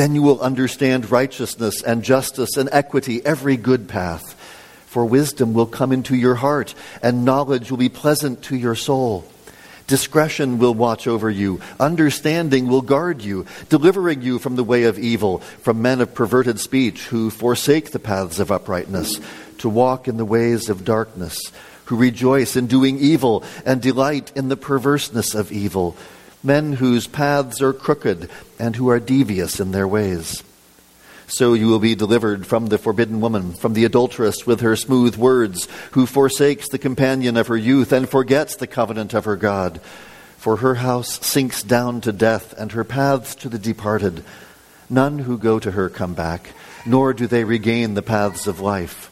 Then you will understand righteousness and justice and equity, every good path. For wisdom will come into your heart, and knowledge will be pleasant to your soul. Discretion will watch over you. Understanding will guard you, delivering you from the way of evil, from men of perverted speech who forsake the paths of uprightness, to walk in the ways of darkness, who rejoice in doing evil and delight in the perverseness of evil, men whose paths are crooked and who are devious in their ways. So you will be delivered from the forbidden woman, from the adulteress with her smooth words, who forsakes the companion of her youth and forgets the covenant of her God. For her house sinks down to death, and her paths to the departed. None who go to her come back, nor do they regain the paths of life.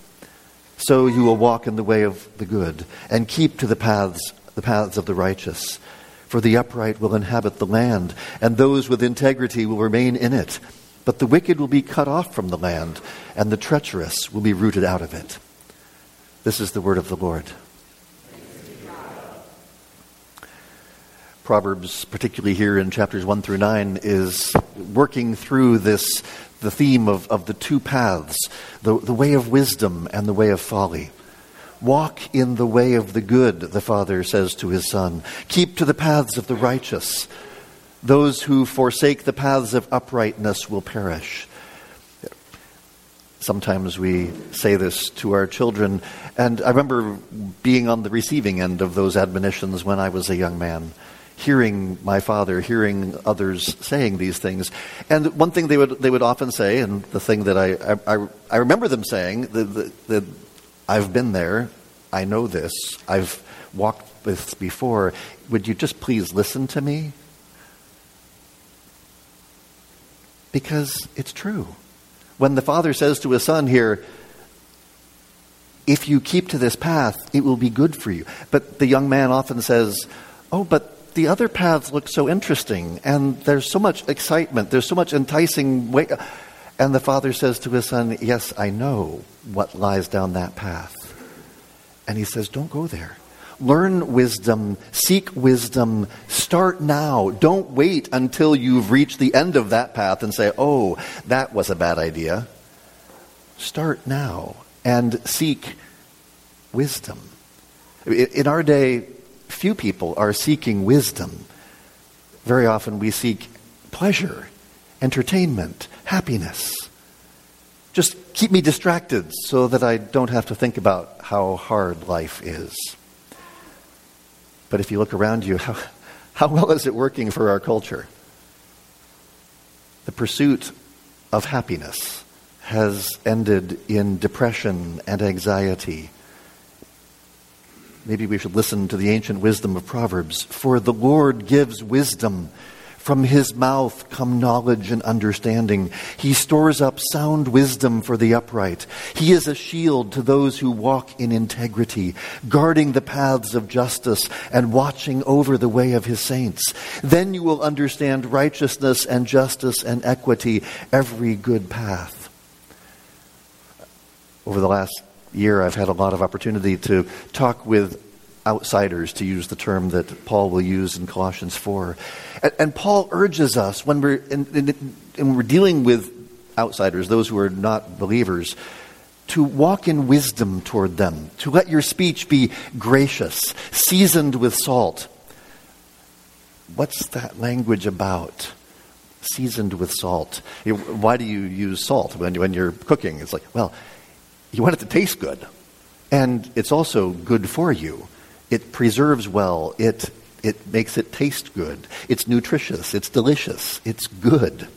So you will walk in the way of the good, and keep to the paths, the paths of the righteous. For the upright will inhabit the land, and those with integrity will remain in it. But the wicked will be cut off from the land, and the treacherous will be rooted out of it. This is the word of the Lord. Proverbs, particularly here in chapters 1 through 9, is working through this, the theme of, of the two paths, the, the way of wisdom and the way of folly. Walk in the way of the good, the Father says to his Son. Keep to the paths of the righteous. Those who forsake the paths of uprightness will perish. Sometimes we say this to our children, and I remember being on the receiving end of those admonitions when I was a young man, hearing my father, hearing others saying these things. And one thing they would, they would often say, and the thing that I, I, I remember them saying, that I've been there, I know this, I've walked this before, would you just please listen to me? Because it's true. When the father says to his son here, if you keep to this path, it will be good for you. But the young man often says, oh, but the other paths look so interesting, and there's so much excitement, there's so much enticing way. And the father says to his son, Yes, I know what lies down that path. And he says, Don't go there. Learn wisdom, seek wisdom, start now. Don't wait until you've reached the end of that path and say, oh, that was a bad idea. Start now and seek wisdom. In our day, few people are seeking wisdom. Very often we seek pleasure, entertainment, happiness. Just keep me distracted so that I don't have to think about how hard life is. But if you look around you, how, how well is it working for our culture? The pursuit of happiness has ended in depression and anxiety. Maybe we should listen to the ancient wisdom of Proverbs. For the Lord gives wisdom. From his mouth come knowledge and understanding. He stores up sound wisdom for the upright. He is a shield to those who walk in integrity, guarding the paths of justice and watching over the way of his saints. Then you will understand righteousness and justice and equity, every good path. Over the last year, I've had a lot of opportunity to talk with outsiders, to use the term that Paul will use in Colossians 4. And, and Paul urges us when we're, in, in, in we're dealing with outsiders, those who are not believers, to walk in wisdom toward them, to let your speech be gracious, seasoned with salt. What's that language about? Seasoned with salt. Why do you use salt when, when you're cooking? It's like, well, you want it to taste good. And it's also good for you. It preserves well. It, it makes it taste good. It's nutritious. It's delicious. It's good.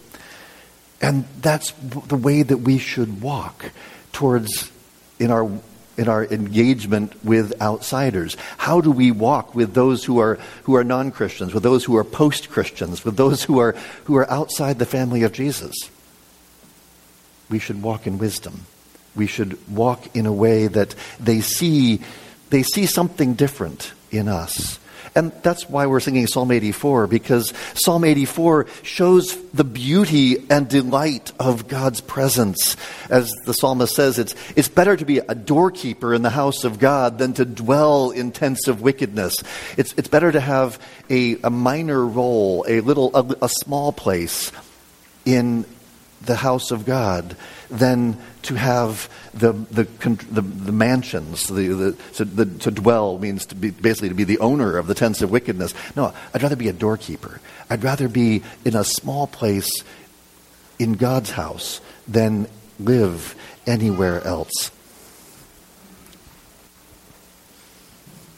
And that's the way that we should walk towards in our in our engagement with outsiders. How do we walk with those who are who are non-Christians, with those who are post-Christians, with those who are who are outside the family of Jesus? We should walk in wisdom. We should walk in a way that they see they see something different in us. And that's why we're singing Psalm 84, because Psalm 84 shows the beauty and delight of God's presence. As the psalmist says, it's, it's better to be a doorkeeper in the house of God than to dwell in tents of wickedness. It's, it's better to have a, a minor role, a little, a, a small place in the house of God than to have the, the, the, the mansions. The, the, to, the, to dwell means to be, basically to be the owner of the tents of wickedness. No, I'd rather be a doorkeeper. I'd rather be in a small place in God's house than live anywhere else.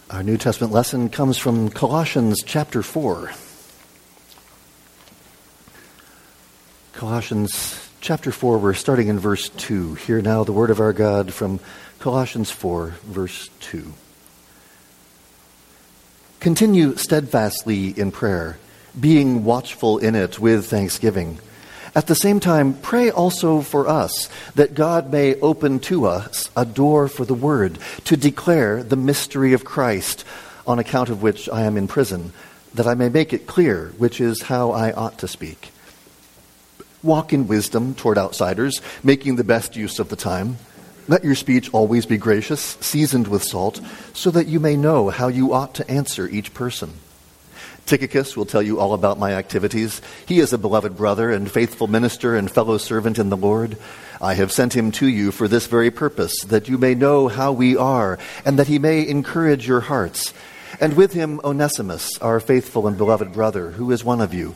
Our New Testament lesson comes from Colossians chapter 4. Colossians chapter 4, we're starting in verse 2. Hear now the word of our God from Colossians 4, verse 2. Continue steadfastly in prayer, being watchful in it with thanksgiving. At the same time, pray also for us that God may open to us a door for the word to declare the mystery of Christ, on account of which I am in prison, that I may make it clear which is how I ought to speak. Walk in wisdom toward outsiders, making the best use of the time. Let your speech always be gracious, seasoned with salt, so that you may know how you ought to answer each person. Tychicus will tell you all about my activities. He is a beloved brother and faithful minister and fellow servant in the Lord. I have sent him to you for this very purpose, that you may know how we are, and that he may encourage your hearts. And with him, Onesimus, our faithful and beloved brother, who is one of you.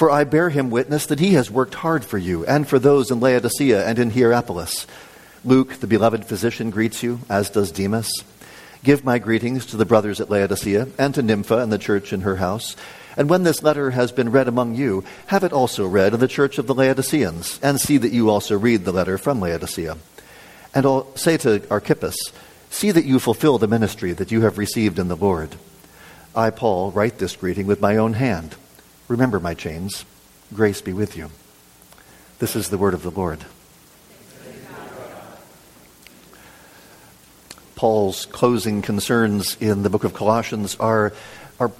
for I bear him witness that he has worked hard for you and for those in Laodicea and in Hierapolis. Luke, the beloved physician, greets you, as does Demas. Give my greetings to the brothers at Laodicea and to Nympha and the church in her house. And when this letter has been read among you, have it also read in the church of the Laodiceans, and see that you also read the letter from Laodicea. And I'll say to Archippus, See that you fulfill the ministry that you have received in the Lord. I, Paul, write this greeting with my own hand. Remember my chains. Grace be with you. This is the word of the Lord. Paul's closing concerns in the book of Colossians are, are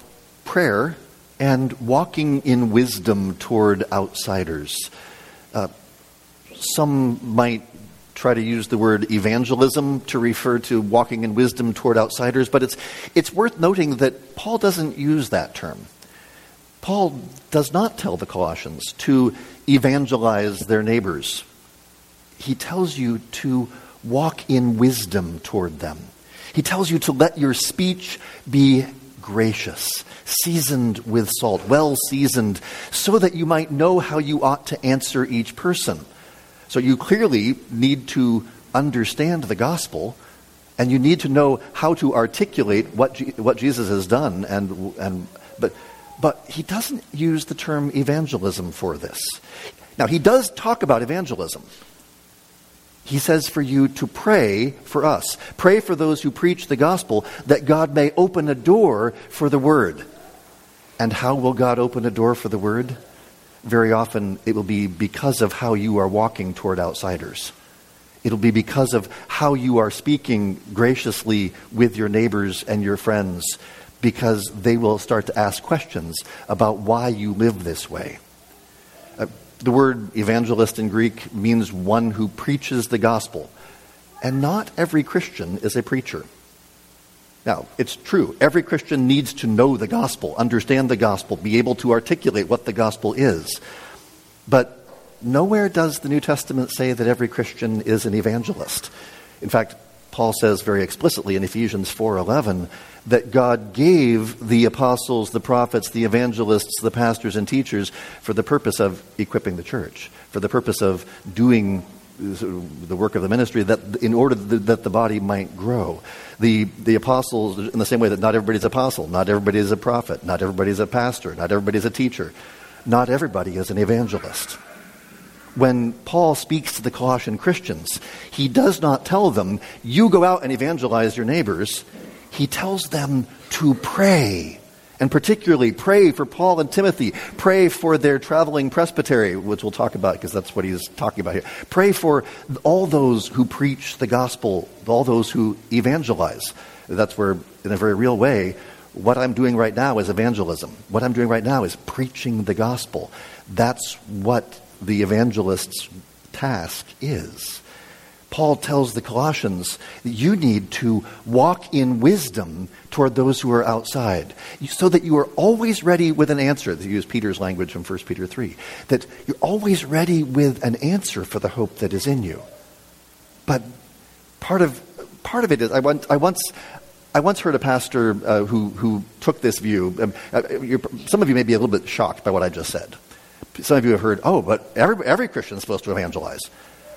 prayer and walking in wisdom toward outsiders. Uh, some might try to use the word evangelism to refer to walking in wisdom toward outsiders, but it's, it's worth noting that Paul doesn't use that term. Paul does not tell the Colossians to evangelize their neighbors. He tells you to walk in wisdom toward them. He tells you to let your speech be gracious, seasoned with salt, well seasoned, so that you might know how you ought to answer each person. So you clearly need to understand the gospel, and you need to know how to articulate what, what Jesus has done. And, and, but but he doesn't use the term evangelism for this. Now, he does talk about evangelism. He says for you to pray for us. Pray for those who preach the gospel that God may open a door for the word. And how will God open a door for the word? Very often it will be because of how you are walking toward outsiders. It'll be because of how you are speaking graciously with your neighbors and your friends because they will start to ask questions about why you live this way. Uh, the word evangelist in Greek means one who preaches the gospel. And not every Christian is a preacher. Now, it's true. Every Christian needs to know the gospel, understand the gospel, be able to articulate what the gospel is. But nowhere does the New Testament say that every Christian is an evangelist. In fact, Paul says very explicitly in Ephesians 4:11 that God gave the apostles, the prophets, the evangelists, the pastors and teachers for the purpose of equipping the church, for the purpose of doing uh, the work of the ministry that in order that the body might grow. The, the apostles, in the same way that not everybody's an apostle, not everybody is a prophet, not everybody is a pastor, not everybody is a teacher, not everybody is an evangelist when Paul speaks to the Colossian Christians, he does not tell them, you go out and evangelize your neighbors. He tells them to pray And particularly, pray for Paul and Timothy. Pray for their traveling presbytery, which we'll talk about because that's what he's talking about here. Pray for all those who preach the gospel, all those who evangelize. That's where, in a very real way, what I'm doing right now is evangelism. What I'm doing right now is preaching the gospel. That's what the evangelist's task is. Paul tells the Colossians that you need to walk in wisdom toward those who are outside, so that you are always ready with an answer. To use Peter's language from 1 Peter 3, that you're always ready with an answer for the hope that is in you. But part of, part of it is, I, want, I once, I once heard a pastor uh, who, who took this view. Um, uh, some of you may be a little bit shocked by what I just said. Some of you have heard, oh, but every, every Christian is supposed to evangelize.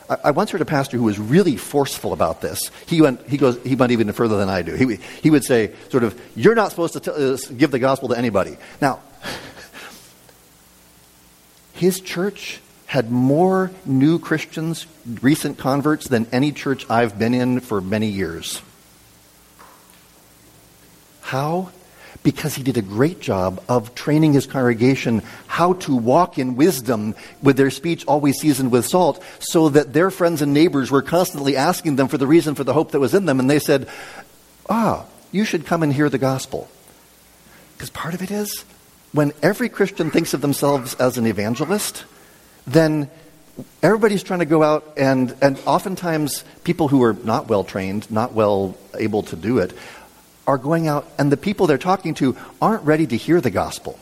I, I, once heard a pastor who was really forceful about this. He went, he, goes, he went even further than I do. He, he would say, sort of, you're not supposed to uh, give the gospel to anybody. Now, his church had more new Christians, recent converts, than any church I've been in for many years. How? Because he did a great job of training his congregation how to walk in wisdom with their speech always seasoned with salt, so that their friends and neighbors were constantly asking them for the reason for the hope that was in them. And they said, Ah, you should come and hear the gospel. Because part of it is when every Christian thinks of themselves as an evangelist, then everybody's trying to go out and, and oftentimes people who are not well trained, not well able to do it, are going out, and the people they're talking to aren't ready to hear the gospel.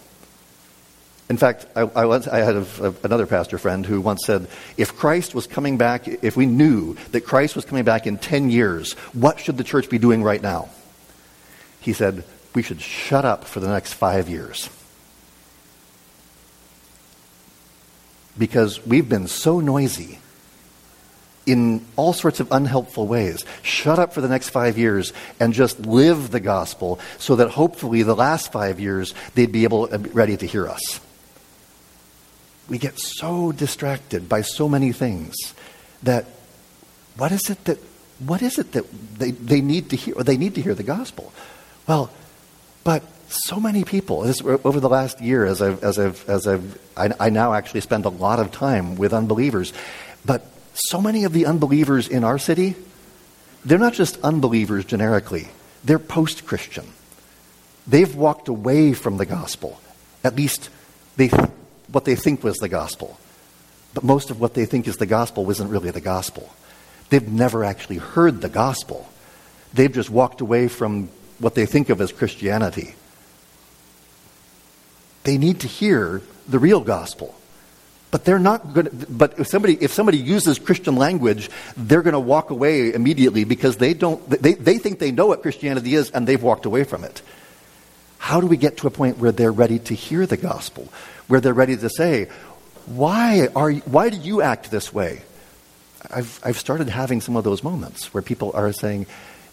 In fact, I, I, once, I had a, a, another pastor friend who once said, if Christ was coming back, if we knew that Christ was coming back in 10 years, what should the church be doing right now? He said, we should shut up for the next five years. Because we've been so noisy in all sorts of unhelpful ways. Shut up for the next five years and just live the gospel so that hopefully the last five years they'd be able uh, ready to hear us. We get so distracted by so many things that what is it that what is it that they, they need to hear they need to hear the gospel? Well, but so many people this, over the last year as I've as I've as I've I, I now actually spend a lot of time with unbelievers, but so many of the unbelievers in our city, they're not just unbelievers generically, they're post Christian. They've walked away from the gospel, at least they, what they think was the gospel. But most of what they think is the gospel isn't really the gospel. They've never actually heard the gospel. They've just walked away from what they think of as Christianity. They need to hear the real gospel. But they're not going to, but if somebody, if somebody uses Christian language, they're going to walk away immediately because they don't, they, they think they know what Christianity is and they've walked away from it. How do we get to a point where they're ready to hear the gospel? Where they're ready to say, why are why do you act this way? I've, I've started having some of those moments where people are saying,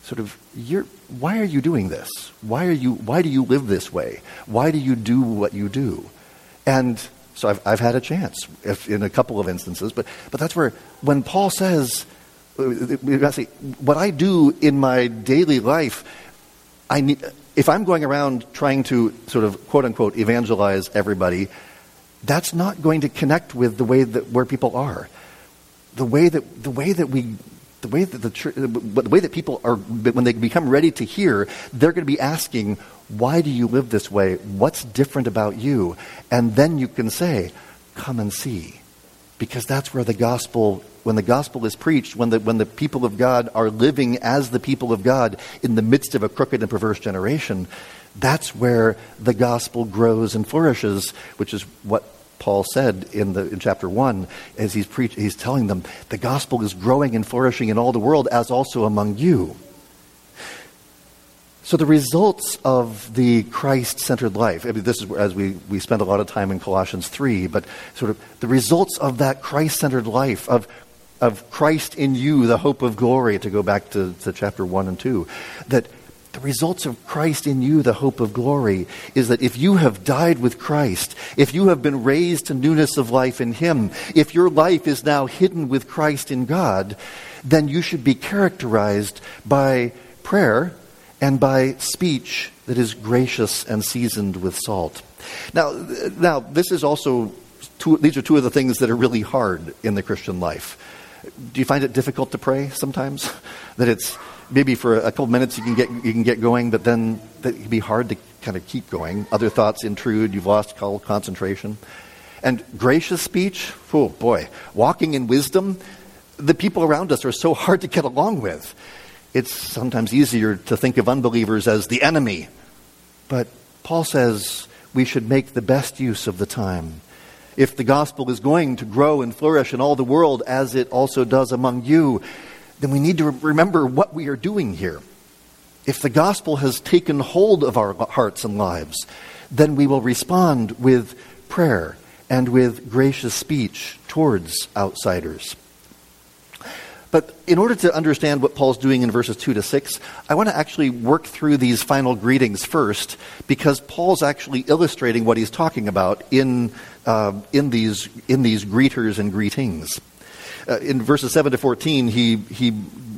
sort of, you're, why are you doing this? Why are you, why do you live this way? Why do you do what you do? And so I've, I've had a chance if, in a couple of instances. But, but that's where, when Paul says, uh, what I do in my daily life, I need, if I'm going around trying to sort of quote unquote evangelize everybody, that's not going to connect with the way that where people are. The way that the way that we the way that the, the way that people are when they become ready to hear, they're going to be asking, why do you live this way? What's different about you? And then you can say, Come and see. Because that's where the gospel, when the gospel is preached, when the, when the people of God are living as the people of God in the midst of a crooked and perverse generation, that's where the gospel grows and flourishes, which is what Paul said in, the, in chapter 1 as he's, he's telling them the gospel is growing and flourishing in all the world as also among you. So the results of the Christ-centered life, I mean, this is as we, we spend a lot of time in Colossians 3, but sort of the results of that Christ-centered life, of, of Christ in you, the hope of glory, to go back to, to chapter 1 and 2, that the results of Christ in you, the hope of glory, is that if you have died with Christ, if you have been raised to newness of life in Him, if your life is now hidden with Christ in God, then you should be characterized by prayer and by speech that is gracious and seasoned with salt. Now, now this is also two, these are two of the things that are really hard in the Christian life. Do you find it difficult to pray sometimes? that it's maybe for a couple minutes you can get you can get going, but then it can be hard to kind of keep going. Other thoughts intrude. You've lost concentration. And gracious speech, oh boy, walking in wisdom. The people around us are so hard to get along with. It's sometimes easier to think of unbelievers as the enemy. But Paul says we should make the best use of the time. If the gospel is going to grow and flourish in all the world as it also does among you, then we need to remember what we are doing here. If the gospel has taken hold of our hearts and lives, then we will respond with prayer and with gracious speech towards outsiders. But in order to understand what Paul's doing in verses 2 to 6, I want to actually work through these final greetings first, because Paul's actually illustrating what he's talking about in, uh, in, these, in these greeters and greetings. Uh, in verses 7 to 14, he, he,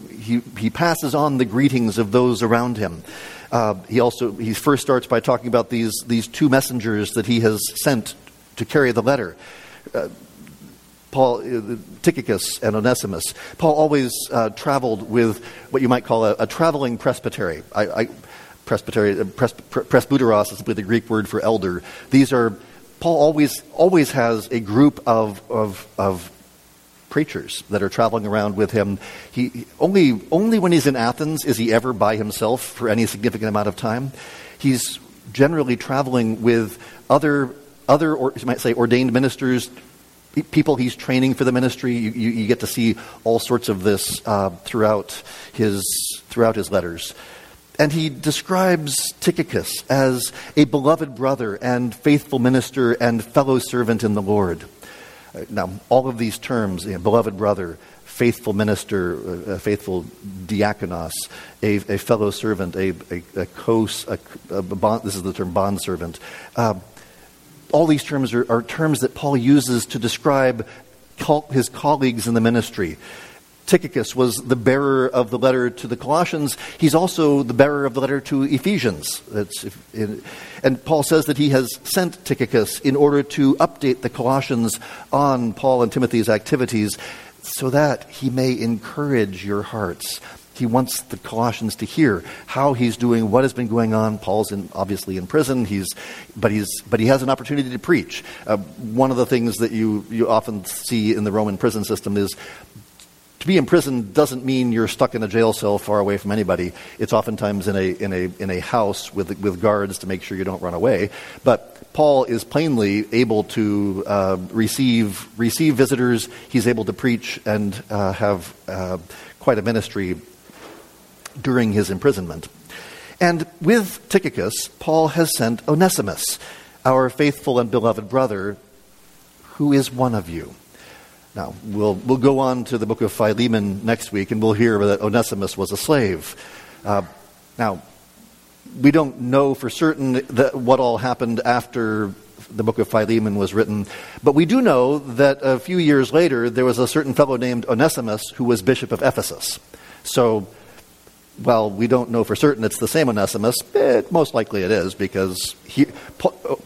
he, he passes on the greetings of those around him. Uh, he also he first starts by talking about these, these two messengers that he has sent to carry the letter. Uh, Paul, uh, Tychicus and Onesimus. Paul always uh, traveled with what you might call a, a traveling presbytery. I, I, presbytery, uh, pres, presbyteros is simply the Greek word for elder. These are Paul always always has a group of of, of preachers that are traveling around with him. He only only when he's in Athens is he ever by himself for any significant amount of time. He's generally traveling with other other, or, you might say, ordained ministers, people he's training for the ministry. You, you, you get to see all sorts of this uh, throughout, his, throughout his letters. And he describes Tychicus as a beloved brother and faithful minister and fellow servant in the Lord. Uh, now, all of these terms, you know, beloved brother, faithful minister, a faithful diakonos, a, a fellow servant, a, a, a a, a bond, this is the term bond servant. Uh, all these terms are, are terms that Paul uses to describe his colleagues in the ministry. Tychicus was the bearer of the letter to the Colossians. He's also the bearer of the letter to Ephesians. and Paul says that he has sent Tychicus in order to update the Colossians on Paul and Timothy's activities so that he may encourage your hearts he wants the Colossians to hear how he's doing, what has been going on. Paul's in, obviously in prison, he's, but, he's, but he has an opportunity to preach. Uh, one of the things that you, you often see in the Roman prison system is to be in prison doesn't mean you're stuck in a jail cell far away from anybody. It's oftentimes in a, in a, in a house with, with guards to make sure you don't run away. But Paul is plainly able to uh, receive, receive visitors. He's able to preach and uh, have uh, quite a ministry during his imprisonment. And with Tychicus, Paul has sent Onesimus, our faithful and beloved brother, who is one of you. Now, we'll, we'll go on to the book of Philemon next week, and we'll hear that Onesimus was a slave. Uh, now, we don't know for certain what all happened after the book of Philemon was written, but we do know that a few years later there was a certain fellow named Onesimus who was bishop of Ephesus. So well, we don't know for certain it's the same Onesimus, But most likely it is because he,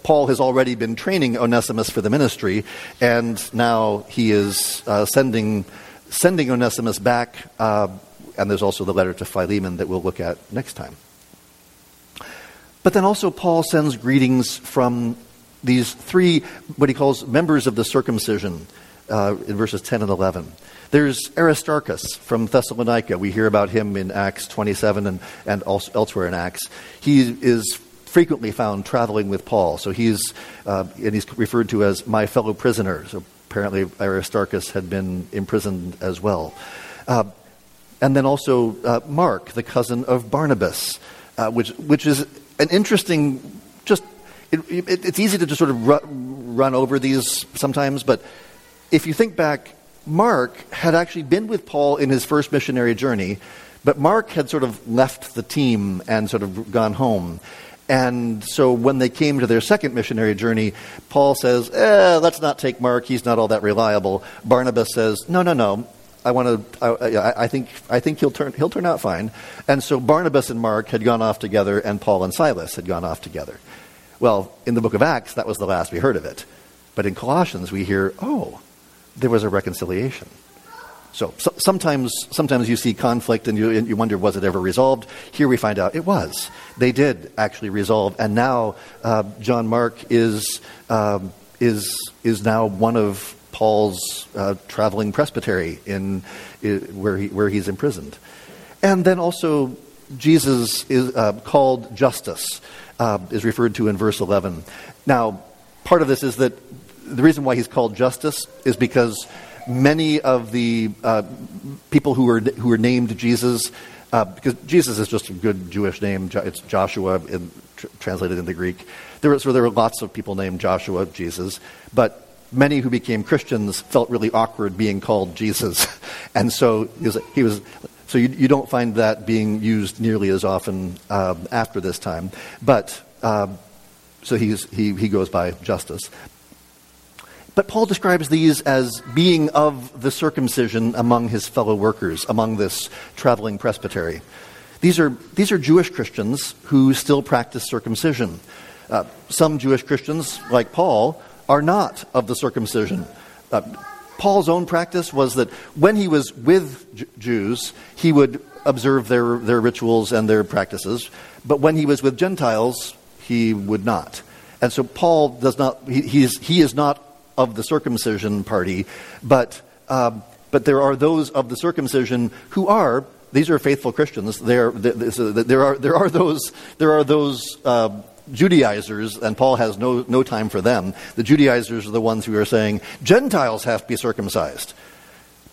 Paul has already been training Onesimus for the ministry, and now he is uh, sending, sending Onesimus back. Uh, and there's also the letter to Philemon that we'll look at next time. But then also, Paul sends greetings from these three, what he calls members of the circumcision, uh, in verses 10 and 11. There's Aristarchus from Thessalonica. We hear about him in Acts 27 and, and also elsewhere in Acts. He is frequently found traveling with Paul. So he's, uh, and he's referred to as my fellow prisoner. So apparently Aristarchus had been imprisoned as well. Uh, and then also uh, Mark, the cousin of Barnabas, uh, which, which is an interesting, just, it, it, it's easy to just sort of run, run over these sometimes, but if you think back Mark had actually been with Paul in his first missionary journey, but Mark had sort of left the team and sort of gone home. And so when they came to their second missionary journey, Paul says, eh, let's not take Mark. He's not all that reliable. Barnabas says, no, no, no. I want to. I, I, think. I think he'll turn. He'll turn out fine. And so Barnabas and Mark had gone off together, and Paul and Silas had gone off together. Well, in the book of Acts, that was the last we heard of it. But in Colossians, we hear, oh, there was a reconciliation. So, so, sometimes, sometimes you see conflict and you, and you, wonder, was it ever resolved? Here we find out it was. They did actually resolve, and now uh, John Mark is um, is is now one of Paul's uh, traveling presbytery in, in, where he where he's imprisoned, and then also Jesus is uh, called Justus uh, is referred to in verse eleven. Now, part of this is that the reason why he's called Justus is because many of the uh, people who were, who were named Jesus, uh, because Jesus is just a good Jewish name, it's Joshua in, tr- translated into Greek. There were, so there were lots of people named Joshua, Jesus, but many who became Christians felt really awkward being called Jesus. and so he was, he was so you, you, don't find that being used nearly as often um, after this time. But um, so he's, he, he goes by Justus. But Paul describes these as being of the circumcision among his fellow workers, among this traveling presbytery. These are, these are Jewish Christians who still practice circumcision. Uh, some Jewish Christians, like Paul, are not of the circumcision. Uh, Paul's own practice was that when he was with J- Jews, he would observe their, their rituals and their practices, but when he was with Gentiles, he would not. And so Paul does not, he, he, is, he is not of the circumcision party, but, um, but there are those of the circumcision who are, these are faithful Christians. There, there, are, there are those, there are those uh, Judaizers, and Paul has no, no time for them. The Judaizers are the ones who are saying Gentiles have to be circumcised.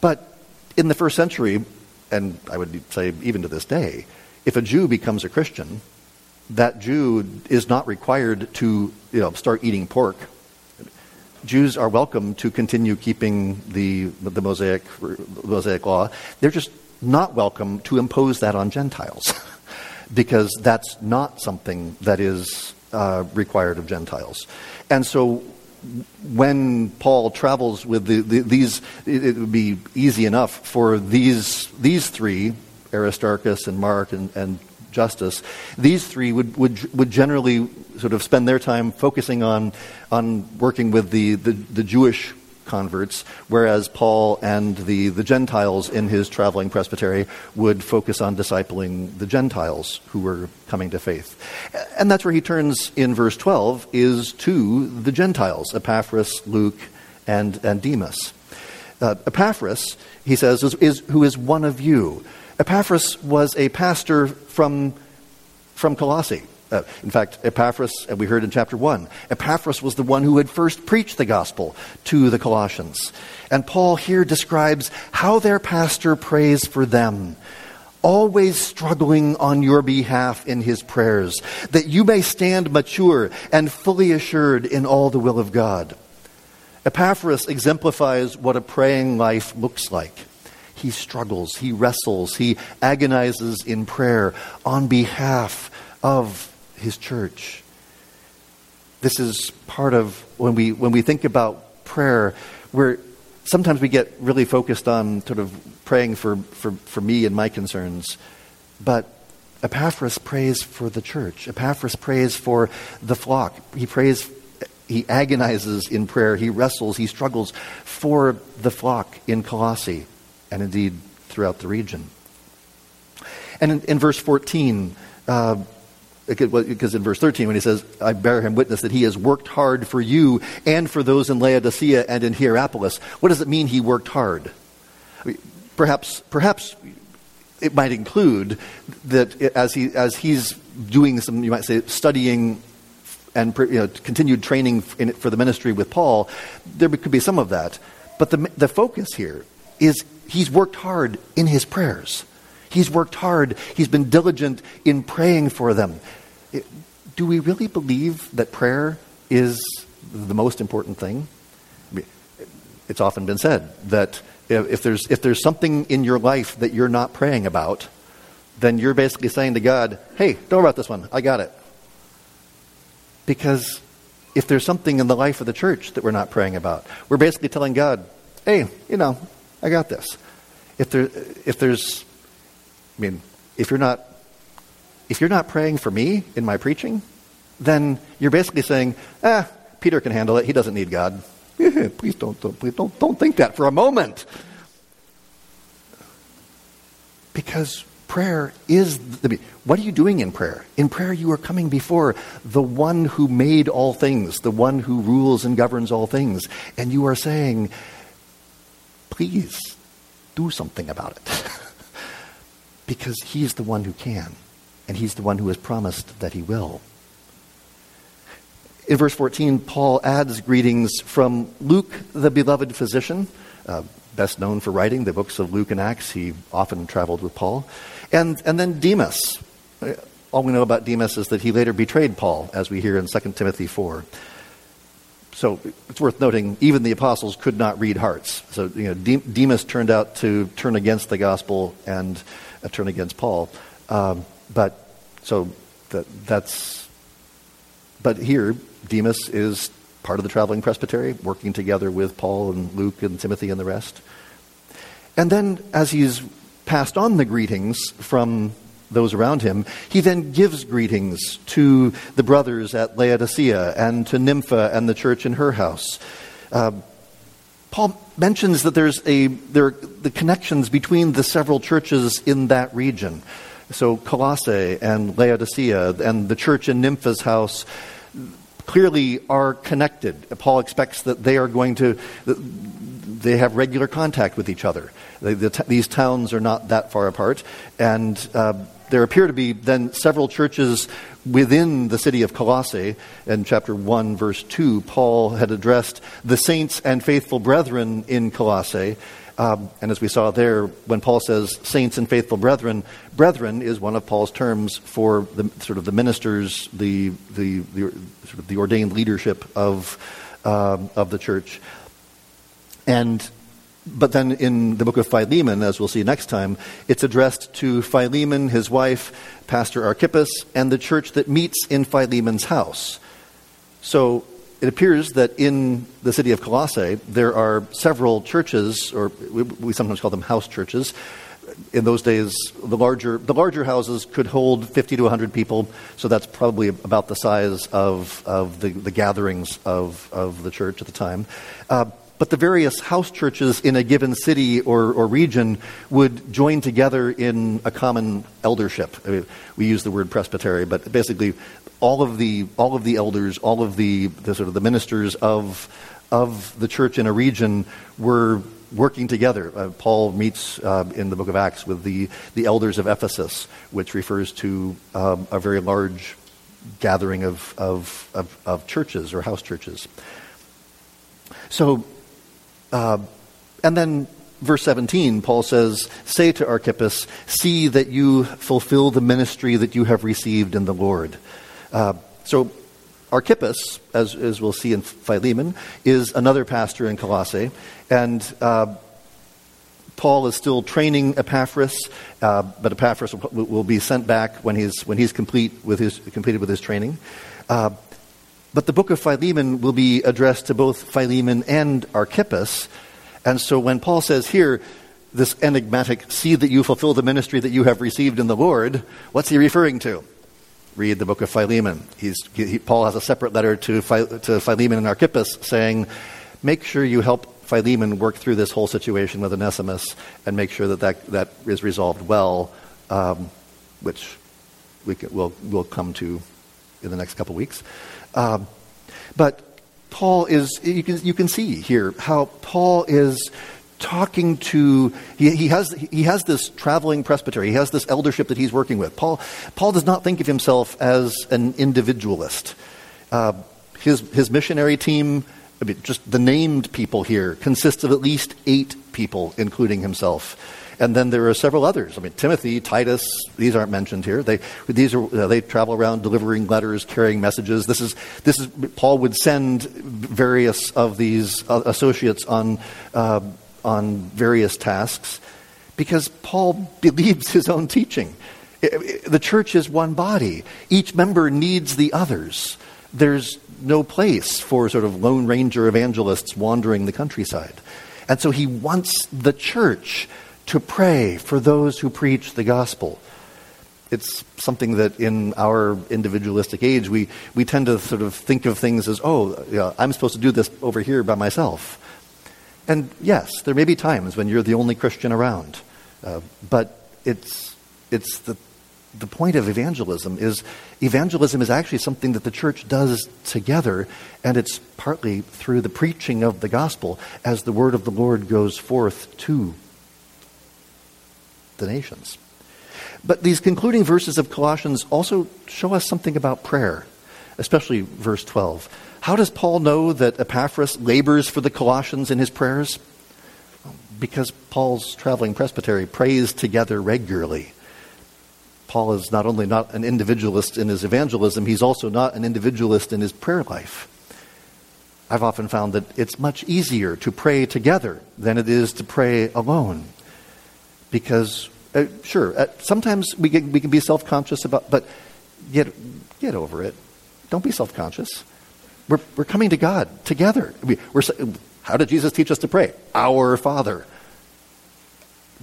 But in the first century, and I would say even to this day, if a Jew becomes a Christian, that Jew is not required to you know, start eating pork Jews are welcome to continue keeping the, the Mosaic, Mosaic law. They're just not welcome to impose that on Gentiles because that's not something that is uh, required of Gentiles. And so when Paul travels with the, the, these, it, it, would be easy enough for these, these three, Aristarchus and Mark and, and Justus, these three would, would, would generally sort of spend their time focusing on, on working with the, the, the Jewish converts, whereas Paul and the, the Gentiles in his traveling presbytery would focus on discipling the Gentiles who were coming to faith. And that's where he turns in verse 12, is to the Gentiles, Epaphras, Luke, and, and Demas. Uh, Epaphras, he says, is, is, who is one of you. Epaphras was a pastor from, from Colossae. Uh, in fact, Epaphras, and we heard in chapter 1, Epaphras was the one who had first preached the gospel to the Colossians. And Paul here describes how their pastor prays for them, always struggling on your behalf in his prayers, that you may stand mature and fully assured in all the will of God. Epaphras exemplifies what a praying life looks like. He struggles, he wrestles, he agonizes in prayer on behalf of his church. This is part of when we, when we think about prayer, where sometimes we get really focused on sort of praying for, for, for me and my concerns. But Epaphras prays for the church. Epaphras prays for the flock. He prays, he agonizes in prayer. He wrestles, he struggles for the flock in Colossae and indeed throughout the region. And in, in verse 14, uh, because in verse 13 when he says i bear him witness that he has worked hard for you and for those in laodicea and in hierapolis. What does it mean he worked hard? Perhaps perhaps it might include that as he as he's doing some you might say studying and you know, continued training in, for the ministry with paul there could be some of that. But the, the focus here is he's worked hard in his prayers He's worked hard. He's been diligent in praying for them. It, do we really believe that prayer is the most important thing? it's often been said that if there's, if there's something in your life that you're not praying about, then you're basically saying to God, hey, don't worry about this one. I got it. Because if there's something in the life of the church that we're not praying about, we're basically telling God, hey, you know, I got this. If, there, if there's, I mean, if you're not, if you're not praying for me in my preaching, then you're basically saying, ah, Peter can handle it. He doesn't need God. please don't, don't, please don't, don't think that for a moment. Because prayer is, the, what are you doing in prayer? In prayer, you are coming before the one who made all things, the one who rules and governs all things. And you are saying, please do something about it. because he is the one who can, and he's the one who has promised that he will. In verse 14, Paul adds greetings from Luke, the beloved physician, uh, best known for writing the books of Luke and Acts. He often traveled with Paul. And, and then Demas. All we know about Demas is that he later betrayed Paul, as we hear in 2 Timothy 4. So it's worth noting, even the apostles could not read hearts. So you know, Demas turned out to turn against the gospel and uh, turn against Paul. Um, but so that, that's. But here, Demas is part of the traveling presbytery, working together with Paul and Luke and Timothy and the rest. And then, as he's passed on the greetings from those around him, he then gives greetings to the brothers at Laodicea and to Nympha and the church in her house. Uh, Paul mentions that there's a there are the connections between the several churches in that region. So Colossae and Laodicea and the church in Nympha's house clearly are connected. Paul expects that they are going to, they have regular contact with each other. The t- these towns are not that far apart. And uh, there appear to be then several churches within the city of Colossae. In chapter 1, verse 2, Paul had addressed the saints and faithful brethren in Colossae. Um, and as we saw there, when Paul says saints and faithful brethren, brethren is one of Paul's terms for the sort of the ministers, the, the, the sort of the ordained leadership of, um, of the church. And but then in the book of Philemon, as we'll see next time, it's addressed to Philemon, his wife, Pastor Archippus, and the church that meets in Philemon's house. So it appears that in the city of Colossae, there are several churches, or we sometimes call them house churches. In those days, the larger, the larger houses could hold 50 to 100 people, so that's probably about the size of, of the, the gatherings of, of the church at the time. Uh, but the various house churches in a given city or, or region would join together in a common eldership. I mean, we use the word presbytery, but basically all of the all of the elders, all of the, the sort of the ministers of of the church in a region were working together. Uh, Paul meets uh, in the book of Acts with the, the elders of Ephesus, which refers to um, a very large gathering of, of, of, of, churches or house churches. So, uh, and then verse 17, Paul says, Say to Archippus, see that you fulfill the ministry that you have received in the Lord. Uh, so Archippus, as, as we'll see in Philemon, is another pastor in Colossae, and uh, Paul is still training Epaphras, uh, but Epaphras will, will, be sent back when he's, when he's complete with his, completed with his training. But the book of Philemon will be addressed to both Philemon and Archippus. And so when Paul says here, this enigmatic, see that you fulfill the ministry that you have received in the Lord, what's he referring to? read the book of Philemon. He, Paul has a separate letter to, to Philemon and Archippus saying, make sure you help Philemon work through this whole situation with Onesimus and make sure that that, that is resolved well, um, which we we'll, we'll come to in the next couple weeks. Um, but Paul is, you can, you can see here how Paul is talking to, he, he, has, he has this traveling presbytery, he has this eldership that he's working with. Paul, Paul does not think of himself as an individualist. Uh, his, his missionary team, I mean, just the named people here, consists of at least eight people, including himself. And then there are several others. I mean, Timothy, Titus, these aren't mentioned here. They, these are, uh, they travel around delivering letters, carrying messages. This is, this is, Paul would send various of these uh, associates on uh, on various tasks because Paul believes his own teaching. The church is one body, each member needs the others. There's no place for sort of Lone Ranger evangelists wandering the countryside. And so he wants the church to pray for those who preach the gospel. It's something that in our individualistic age, we, we tend to sort of think of things as, oh, yeah, I'm supposed to do this over here by myself. And yes, there may be times when you're the only Christian around, uh, but it's, it's the, the point of evangelism is evangelism is actually something that the church does together, and it's partly through the preaching of the gospel as the word of the Lord goes forth to the nations. But these concluding verses of Colossians also show us something about prayer, especially verse 12. How does Paul know that Epaphras labors for the Colossians in his prayers? Because Paul's traveling presbytery prays together regularly. Paul is not only not an individualist in his evangelism, he's also not an individualist in his prayer life. I've often found that it's much easier to pray together than it is to pray alone. Because, uh, sure, uh, sometimes we, get, we can be self conscious about, but get, get over it. Don't be self conscious. We're, we're coming to God together. We, we're, how did Jesus teach us to pray? Our Father.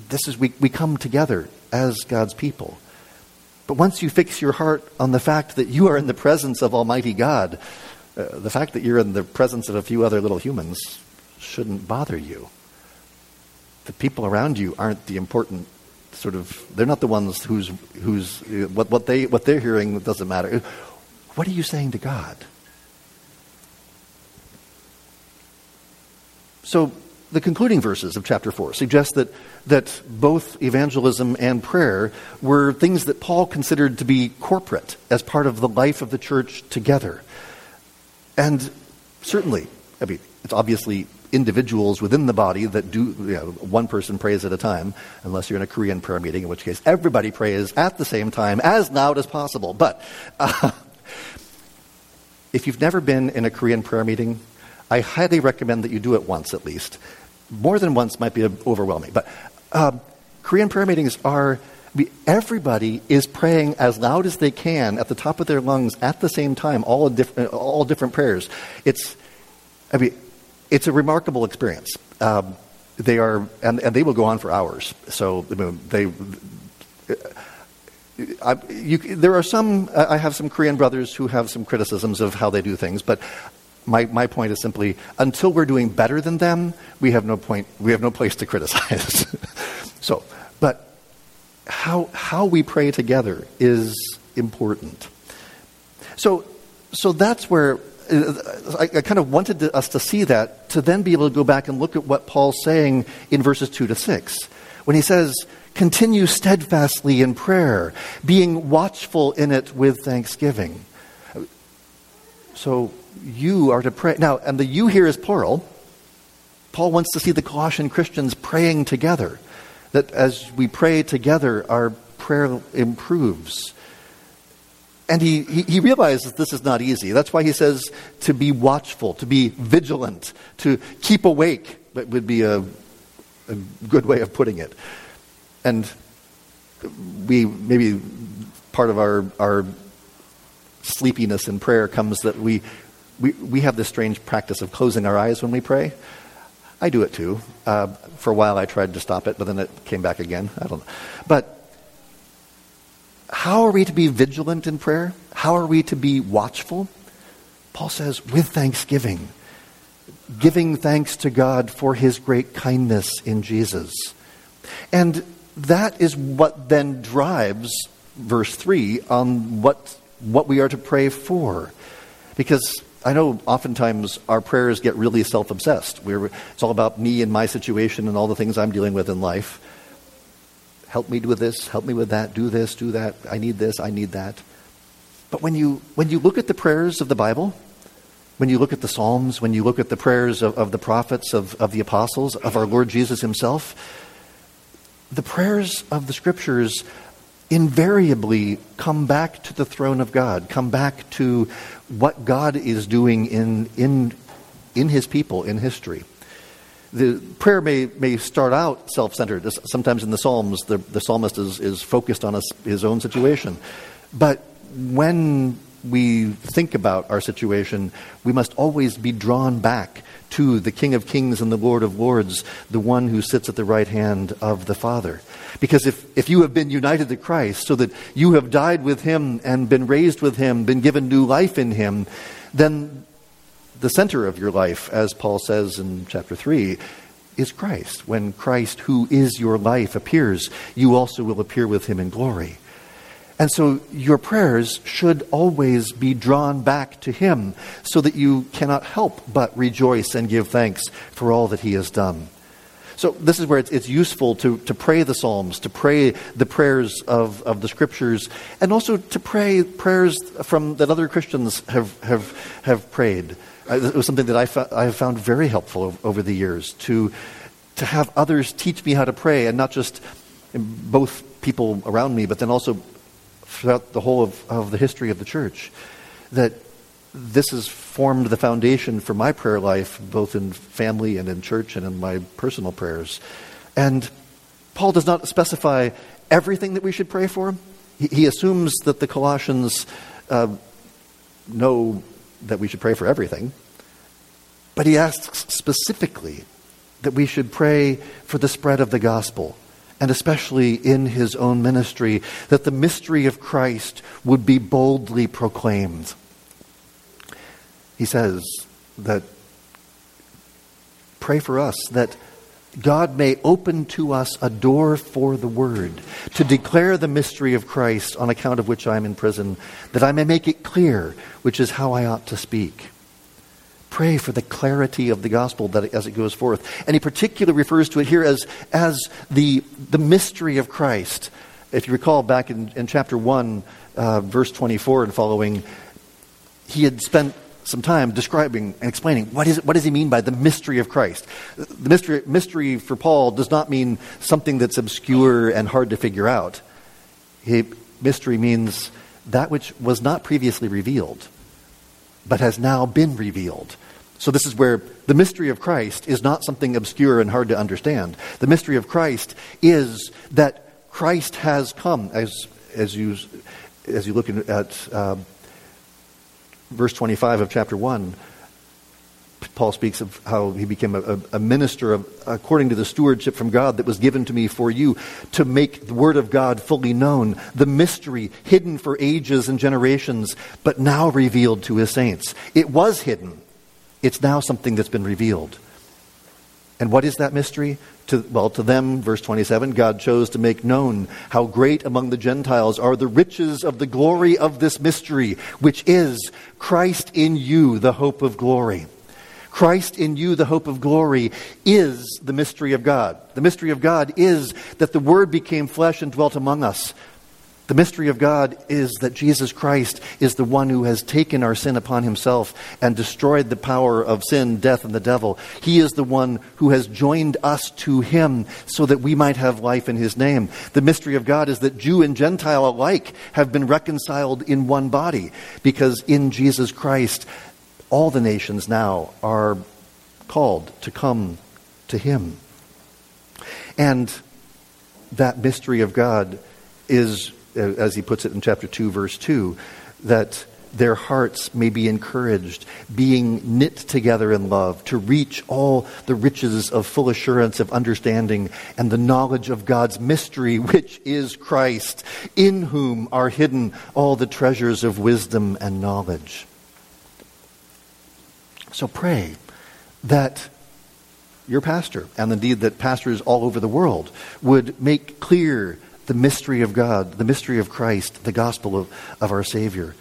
This is, we, we come together as God's people. But once you fix your heart on the fact that you are in the presence of Almighty God, uh, the fact that you're in the presence of a few other little humans shouldn't bother you. The people around you aren't the important sort of, they're not the ones who's, who's uh, what, what, they, what they're hearing doesn't matter. What are you saying to God? So the concluding verses of chapter 4 suggest that, that both evangelism and prayer were things that Paul considered to be corporate as part of the life of the church together. And certainly, I mean, it's obviously individuals within the body that do, you know, one person prays at a time, unless you're in a Korean prayer meeting, in which case everybody prays at the same time as loud as possible. But uh, if you've never been in a Korean prayer meeting, I highly recommend that you do it once at least. More than once might be overwhelming. But um, Korean prayer meetings are everybody is praying as loud as they can at the top of their lungs at the same time, all, all different prayers. It's, I mean, it's a remarkable experience. Um, they are, and, and they will go on for hours. So I mean, they. I, you, there are some, I have some Korean brothers who have some criticisms of how they do things, but my, my point is simply until we're doing better than them, we have no point, we have no place to criticize. so, but how, how we pray together is important. So, so that's where uh, I, kind of wanted to, us to see that to then be able to go back and look at what Paul's saying in verses 2 to 6. When he says, continue steadfastly in prayer, being watchful in it with thanksgiving. So, you are to pray. Now, and the you here is plural. Paul wants to see the Colossian Christians praying together. That as we pray together, our prayer improves. And he, he, he, realizes this is not easy. That's why he says to be watchful, to be vigilant, to keep awake. That would be a, a good way of putting it. And we, maybe part of our, our sleepiness in prayer comes that we, we, we have this strange practice of closing our eyes when we pray. I do it too. Uh, for a while, I tried to stop it, but then it came back again. I don't know. But how are we to be vigilant in prayer? How are we to be watchful? Paul says, with thanksgiving, giving thanks to God for his great kindness in Jesus. And that is what then drives verse 3 on what, what we are to pray for. Because I know oftentimes our prayers get really self obsessed. It's all about me and my situation and all the things I'm dealing with in life. Help me with this, help me with that, do this, do that. I need this, I need that. But when you, when you look at the prayers of the Bible, when you look at the Psalms, when you look at the prayers of, of the prophets, of, of the apostles, of our Lord Jesus himself, the prayers of the scriptures invariably come back to the throne of God, come back to what God is doing in, in, in his people, in history. The prayer may, may start out self centered. Sometimes in the Psalms, the, the psalmist is, is focused on his, his own situation. But when we think about our situation, we must always be drawn back to the King of Kings and the Lord of Lords, the one who sits at the right hand of the Father. Because if, if you have been united to Christ, so that you have died with him and been raised with him, been given new life in him, then the center of your life, as Paul says in chapter 3, is Christ. When Christ, who is your life, appears, you also will appear with him in glory. And so your prayers should always be drawn back to Him so that you cannot help but rejoice and give thanks for all that He has done. So this is where it's, it's useful to, to pray the Psalms, to pray the prayers of, of the Scriptures, and also to pray prayers from that other Christians have, have, have prayed. Uh, it was something that I, fa- I have found very helpful over the years to, to have others teach me how to pray, and not just both people around me, but then also throughout the whole of, of the history of the church. That this has formed the foundation for my prayer life, both in family and in church and in my personal prayers. And Paul does not specify everything that we should pray for. He, he assumes that the Colossians uh, know that we should pray for everything. But he asks specifically that we should pray for the spread of the gospel and especially in his own ministry, that the mystery of Christ would be boldly proclaimed. He says that pray for us that God may open to us a door for the word, to declare the mystery of Christ on account of which I am in prison, that I may make it clear, which is how I ought to speak. Pray for the clarity of the gospel that as it goes forth. And he particularly refers to it here as, as the, the mystery of Christ. If you recall back in, in chapter 1, uh, verse 24 and following, he had spent some time describing and explaining what, is what does he mean by the mystery of Christ. The mystery, mystery for Paul does not mean something that's obscure and hard to figure out. He, mystery means that which was not previously revealed but has now been revealed. So, this is where the mystery of Christ is not something obscure and hard to understand. The mystery of Christ is that Christ has come, as, as, you, as you look at uh, verse 25 of chapter 1. Paul speaks of how he became a, a, minister of, according to the stewardship from God that was given to me for you to make the word of God fully known, the mystery hidden for ages and generations, but now revealed to his saints. It was hidden. It's now something that's been revealed. And what is that mystery? To, well, to them, verse 27, God chose to make known how great among the Gentiles are the riches of the glory of this mystery, which is Christ in you, the hope of glory. Christ in you, the hope of glory, is the mystery of God. The mystery of God is that the Word became flesh and dwelt among us. The mystery of God is that Jesus Christ is the one who has taken our sin upon himself and destroyed the power of sin, death, and the devil. He is the one who has joined us to him so that we might have life in his name. The mystery of God is that Jew and Gentile alike have been reconciled in one body because in Jesus Christ all the nations now are called to come to him. And that mystery of God is, Uh, as he puts it in chapter 2, verse 2, that their hearts may be encouraged, being knit together in love, to reach all the riches of full assurance of understanding and the knowledge of God's mystery, which is Christ, in whom are hidden all the treasures of wisdom and knowledge. So pray that your pastor, and indeed that pastors all over the world, would make clear the mystery of God, the mystery of Christ, the gospel of, of our Savior.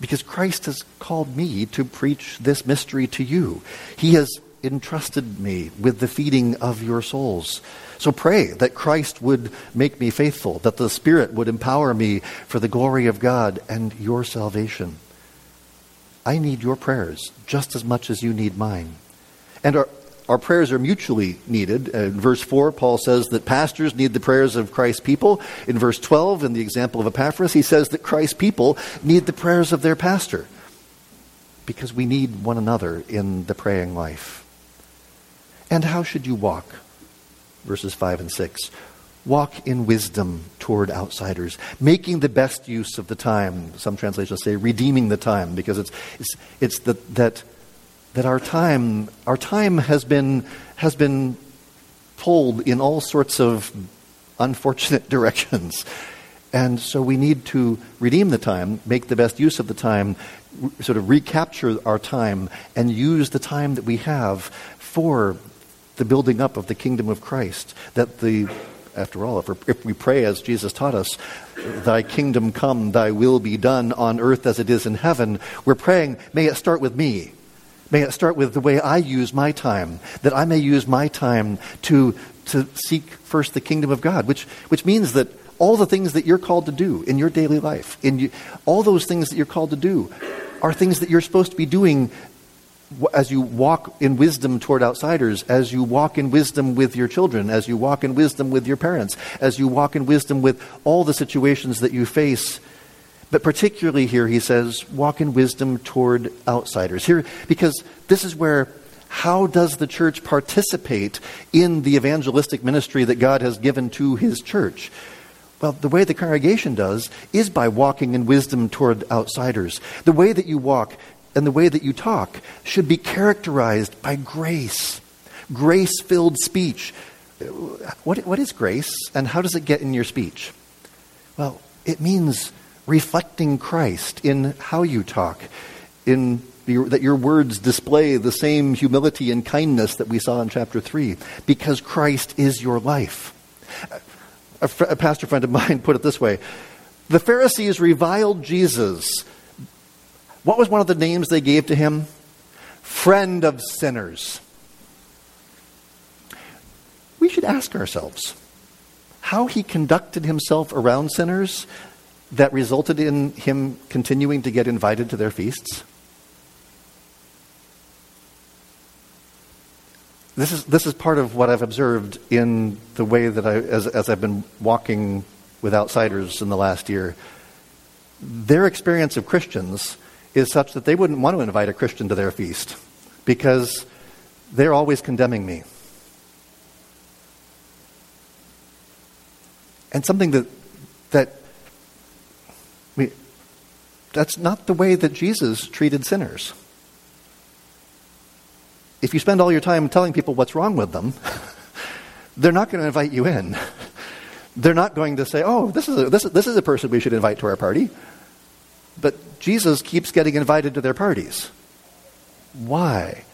Because Christ has called me to preach this mystery to you. He has entrusted me with the feeding of your souls. So pray that Christ would make me faithful, that the Spirit would empower me for the glory of God and your salvation. I need your prayers just as much as you need mine. And our, our prayers are mutually needed. Uh, in verse 4, Paul says that pastors need the prayers of Christ's people. In verse 12, in the example of Epaphras, he says that Christ's people need the prayers of their pastor because we need one another in the praying life. And how should you walk? Verses 5 and 6. walk in wisdom toward outsiders, making the best use of the time. Some translations say redeeming the time because it's, it's, it's the, that, that our time, our time has been, has been pulled in all sorts of unfortunate directions. And so we need to redeem the time, make the best use of the time, sort of recapture our time, and use the time that we have for the building up of the kingdom of Christ. That the, after all, if, if we pray as Jesus taught us, Thy kingdom come, Thy will be done on earth as it is in heaven, we're praying, may it start with me. May it start with the way I use my time, that I may use my time to, to seek first the kingdom of God, which, which means that all the things that you're called to do in your daily life, in you, all those things that you're called to do, are things that you're supposed to be doing as you walk in wisdom toward outsiders, as you walk in wisdom with your children, as you walk in wisdom with your parents, as you walk in wisdom with all the situations that you face. But particularly here, he says, walk in wisdom toward outsiders. Here, because this is where how does the church participate in the evangelistic ministry that God has given to his church? Well, the way the congregation does is by walking in wisdom toward outsiders. The way that you walk and the way that you talk should be characterized by grace, grace filled speech. What, what is grace and how does it get in your speech? Well, it means reflecting Christ in how you talk, in the, that your words display the same humility and kindness that we saw in chapter 3, because Christ is your life a pastor friend of mine put it this way The Pharisees reviled Jesus. What was one of the names they gave to him? Friend of sinners. We should ask ourselves how he conducted himself around sinners that resulted in him continuing to get invited to their feasts. This is, this is part of what I've observed in the way that I, as, as I've been walking with outsiders in the last year. Their experience of Christians is such that they wouldn't want to invite a Christian to their feast because they're always condemning me. And something that, that that's not the way that Jesus treated sinners if you spend all your time telling people what's wrong with them, they're not going to invite you in. They're not going to say, oh, this is, a, this, this is a person we should invite to our party. But Jesus keeps getting invited to their parties. Why?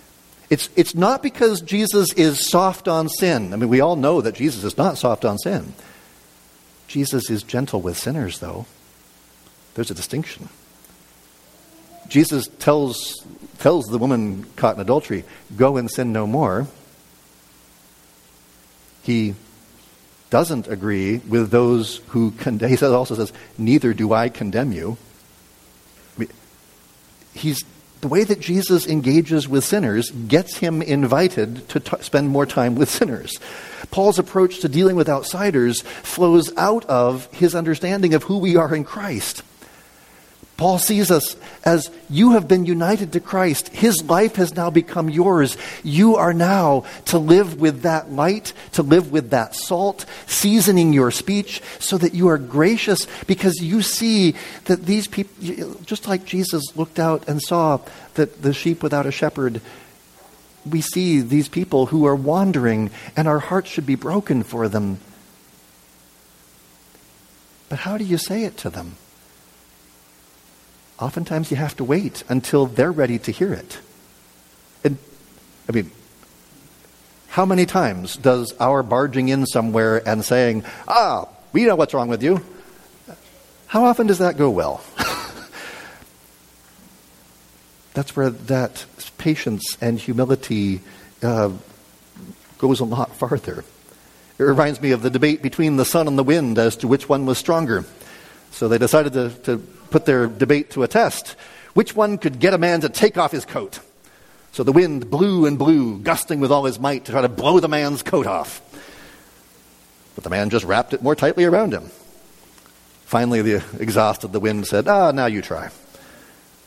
It's, it's not because Jesus is soft on sin. I mean, we all know that Jesus is not soft on sin. Jesus is gentle with sinners, though. There's a distinction. Jesus tells, tells the woman caught in adultery, Go and sin no more. He doesn't agree with those who condemn. He also says, Neither do I condemn you. He's, the way that Jesus engages with sinners gets him invited to t- spend more time with sinners. Paul's approach to dealing with outsiders flows out of his understanding of who we are in Christ. Paul sees us as you have been united to Christ. His life has now become yours. You are now to live with that light, to live with that salt, seasoning your speech so that you are gracious because you see that these people, just like Jesus looked out and saw that the sheep without a shepherd, we see these people who are wandering and our hearts should be broken for them. But how do you say it to them? Oftentimes you have to wait until they're ready to hear it. And, I mean, how many times does our barging in somewhere and saying, ah, we know what's wrong with you, how often does that go well? That's where that patience and humility uh, goes a lot farther. It reminds me of the debate between the sun and the wind as to which one was stronger. So they decided to, to put their debate to a test. Which one could get a man to take off his coat? So the wind blew and blew, gusting with all his might to try to blow the man's coat off. But the man just wrapped it more tightly around him. Finally, the exhausted the wind said, Ah, now you try.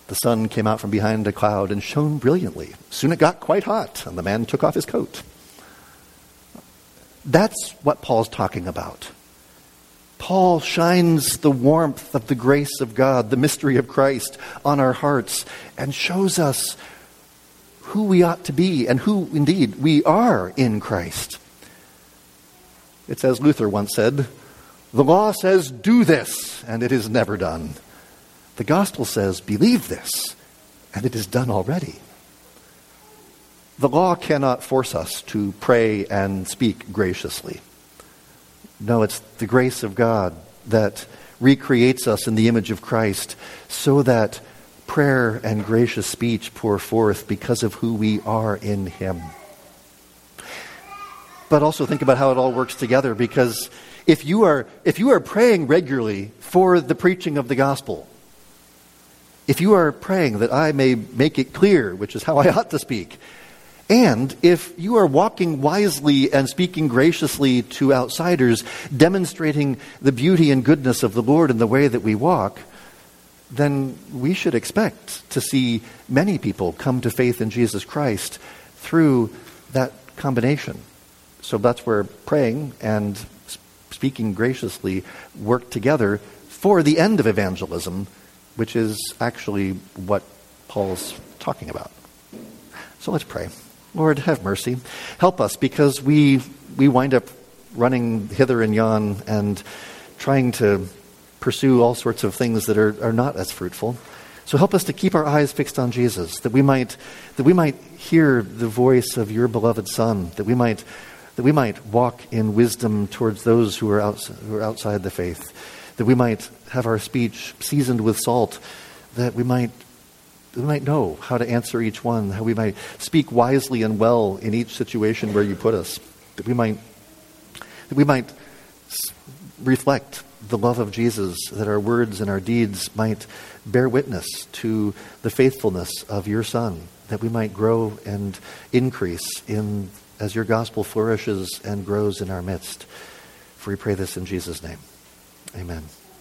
The sun came out from behind a cloud and shone brilliantly. Soon it got quite hot, and the man took off his coat. That's what Paul's talking about. Paul shines the warmth of the grace of God, the mystery of Christ, on our hearts and shows us who we ought to be and who indeed we are in Christ. It's as Luther once said the law says, do this, and it is never done. The gospel says, believe this, and it is done already. The law cannot force us to pray and speak graciously. No, it's the grace of God that recreates us in the image of Christ so that prayer and gracious speech pour forth because of who we are in Him. But also think about how it all works together because if you are, if you are praying regularly for the preaching of the gospel, if you are praying that I may make it clear, which is how I ought to speak, and if you are walking wisely and speaking graciously to outsiders, demonstrating the beauty and goodness of the Lord in the way that we walk, then we should expect to see many people come to faith in Jesus Christ through that combination. So that's where praying and speaking graciously work together for the end of evangelism, which is actually what Paul's talking about. So let's pray. Lord, have mercy. Help us because we, we wind up running hither and yon and trying to pursue all sorts of things that are, are not as fruitful. So help us to keep our eyes fixed on Jesus, that we might, that we might hear the voice of your beloved Son, that we might that we might walk in wisdom towards those who are, outside, who are outside the faith, that we might have our speech seasoned with salt, that we might, we might know how to answer each one, how we might speak wisely and well in each situation where you put us, that we might, that we might reflect the love of Jesus, that our words and our deeds might bear witness to the faithfulness of your Son, that we might grow and increase in as your gospel flourishes and grows in our midst. For we pray this in Jesus' name. Amen.